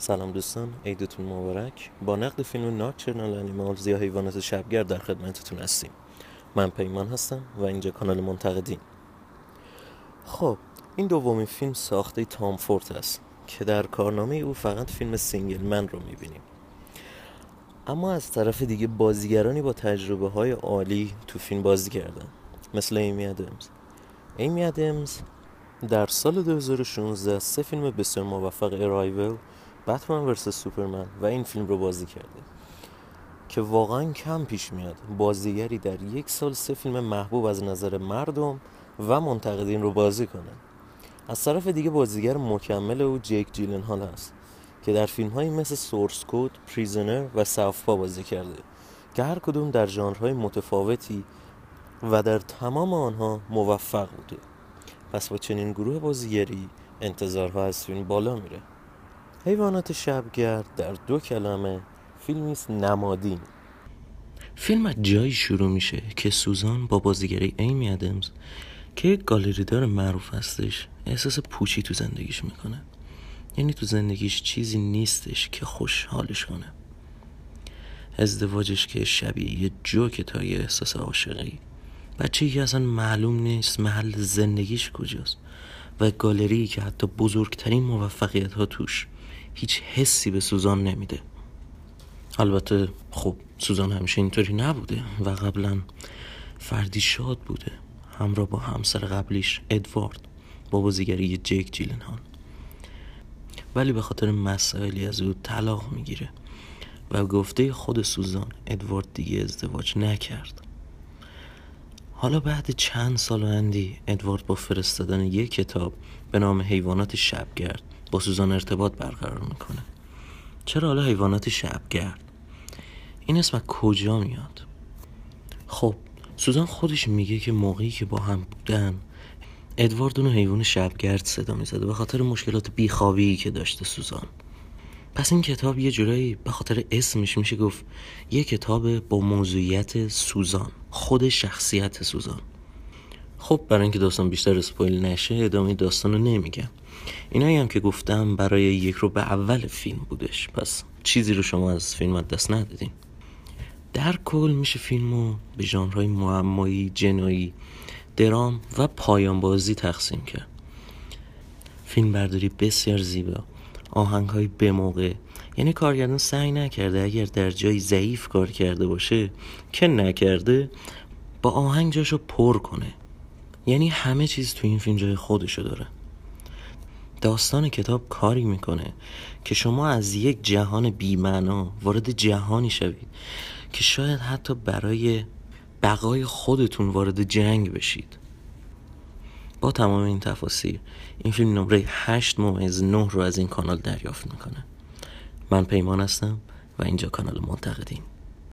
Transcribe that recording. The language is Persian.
سلام دوستان عیدتون مبارک. با نقد فیلم Nocturnal Animals یا حیوانات شبگرد در خدمتتون هستیم. من پیمان هستم و اینجا کانال منتقدین. خب این دومین فیلم ساخته تام فورد است که در کارنامه او فقط فیلم Single Man رو می‌بینیم. اما از طرف دیگه بازیگرانی با تجربه های عالی تو فیلم بازی کردن مثل ایمی ادمز. ایمی ادمز در سال 2016 سه فیلم بسیار موفق Arrival Batman versus Superman و این فیلم رو بازی کرده که واقعا کم پیش میاد. بازیگری در یک سال سه فیلم محبوب از نظر مردم و منتقدین رو بازی کنه. از طرف دیگه بازیگر مکمل او جیک جیلنهال هست که در فیلم هایی مثل Source Code، Prisoners و Southpaw بازی کرده که هر کدوم در ژانرهای متفاوتی و در تمام آنها موفق بوده. پس با چنین گروه بازیگری انتظارها از فیلم بالا میره. حیوانات شبگرد در دو کلمه. فیلمی نمادین. فیلم از جایی شروع میشه که سوزان با بازیگری ایمی ادمز که یک گالری معروف هستش احساس پوچی تو زندگیش می‌کنه. یعنی تو زندگیش چیزی نیستش که خوشحالش کنه. ازدواجش که شبیه یه جوک تا یه احساس عاشقی. بچه که اصلا معلوم نیست محل زندگیش کجاست. و گالری که حتی بزرگترین موفقیت ها توش هیچ حسی به سوزان نمیده. البته خب سوزان همیشه اینطوری نبوده و قبلا فردی شاد بوده. همراه با همسر قبلیش ادوارد با بازیگری جیک جیلنهال ولی به خاطر مسائلی از او طلاق می‌گیره و گفته خود سوزان ادوارد دیگه ازدواج نکرد. حالا بعد چند سال اندی ادوارد با فرستادن یک کتاب به نام حیوانات شبگرد با سوزان ارتباط برقرار می‌کنه. چرا حالا حیوانات شبگرد؟ این اسم کجا میاد؟ خب سوزان خودش میگه که موقعی که با هم بودن ادوارد اونو حیوان شبگرد صدا می‌زده به خاطر مشکلات بیخوابی که داشته سوزان. پس این کتاب یه جورایی به خاطر اسمش میشه گفت یه کتاب با موضوعیت سوزان خود شخصیت سوزان. خب برای اینکه داستان بیشتر اسپویل نشه ادامه داستان رو نمیگم. اینایی هم که گفتم برای یک رو به اول فیلم بودش. پس چیزی رو شما از فیلم دست ندادین. در کل میشه فیلم رو به ژانرهای معمایی جنایی درام و پایان بازی تقسیم کرد. فیلم برداری بسیار زیبا. آهنگ های به یعنی کارگردان سعی نکرده اگر در جایی ضعیف کار کرده باشه که نکرده با آهنگ جاشو پر کنه. یعنی همه چیز تو این فیلم جای خودشو داره. داستان کتاب کاری می‌کنه که شما از یک جهان بیمعنا وارد جهانی شوید که شاید حتی برای بقای خودتون وارد جنگ بشید. با تمام این تفاصیل این فیلم نمره 8 ممیز 9 رو از این کانال دریافت می‌کنه. من پیمان هستم و اینجا کانال منتقدین.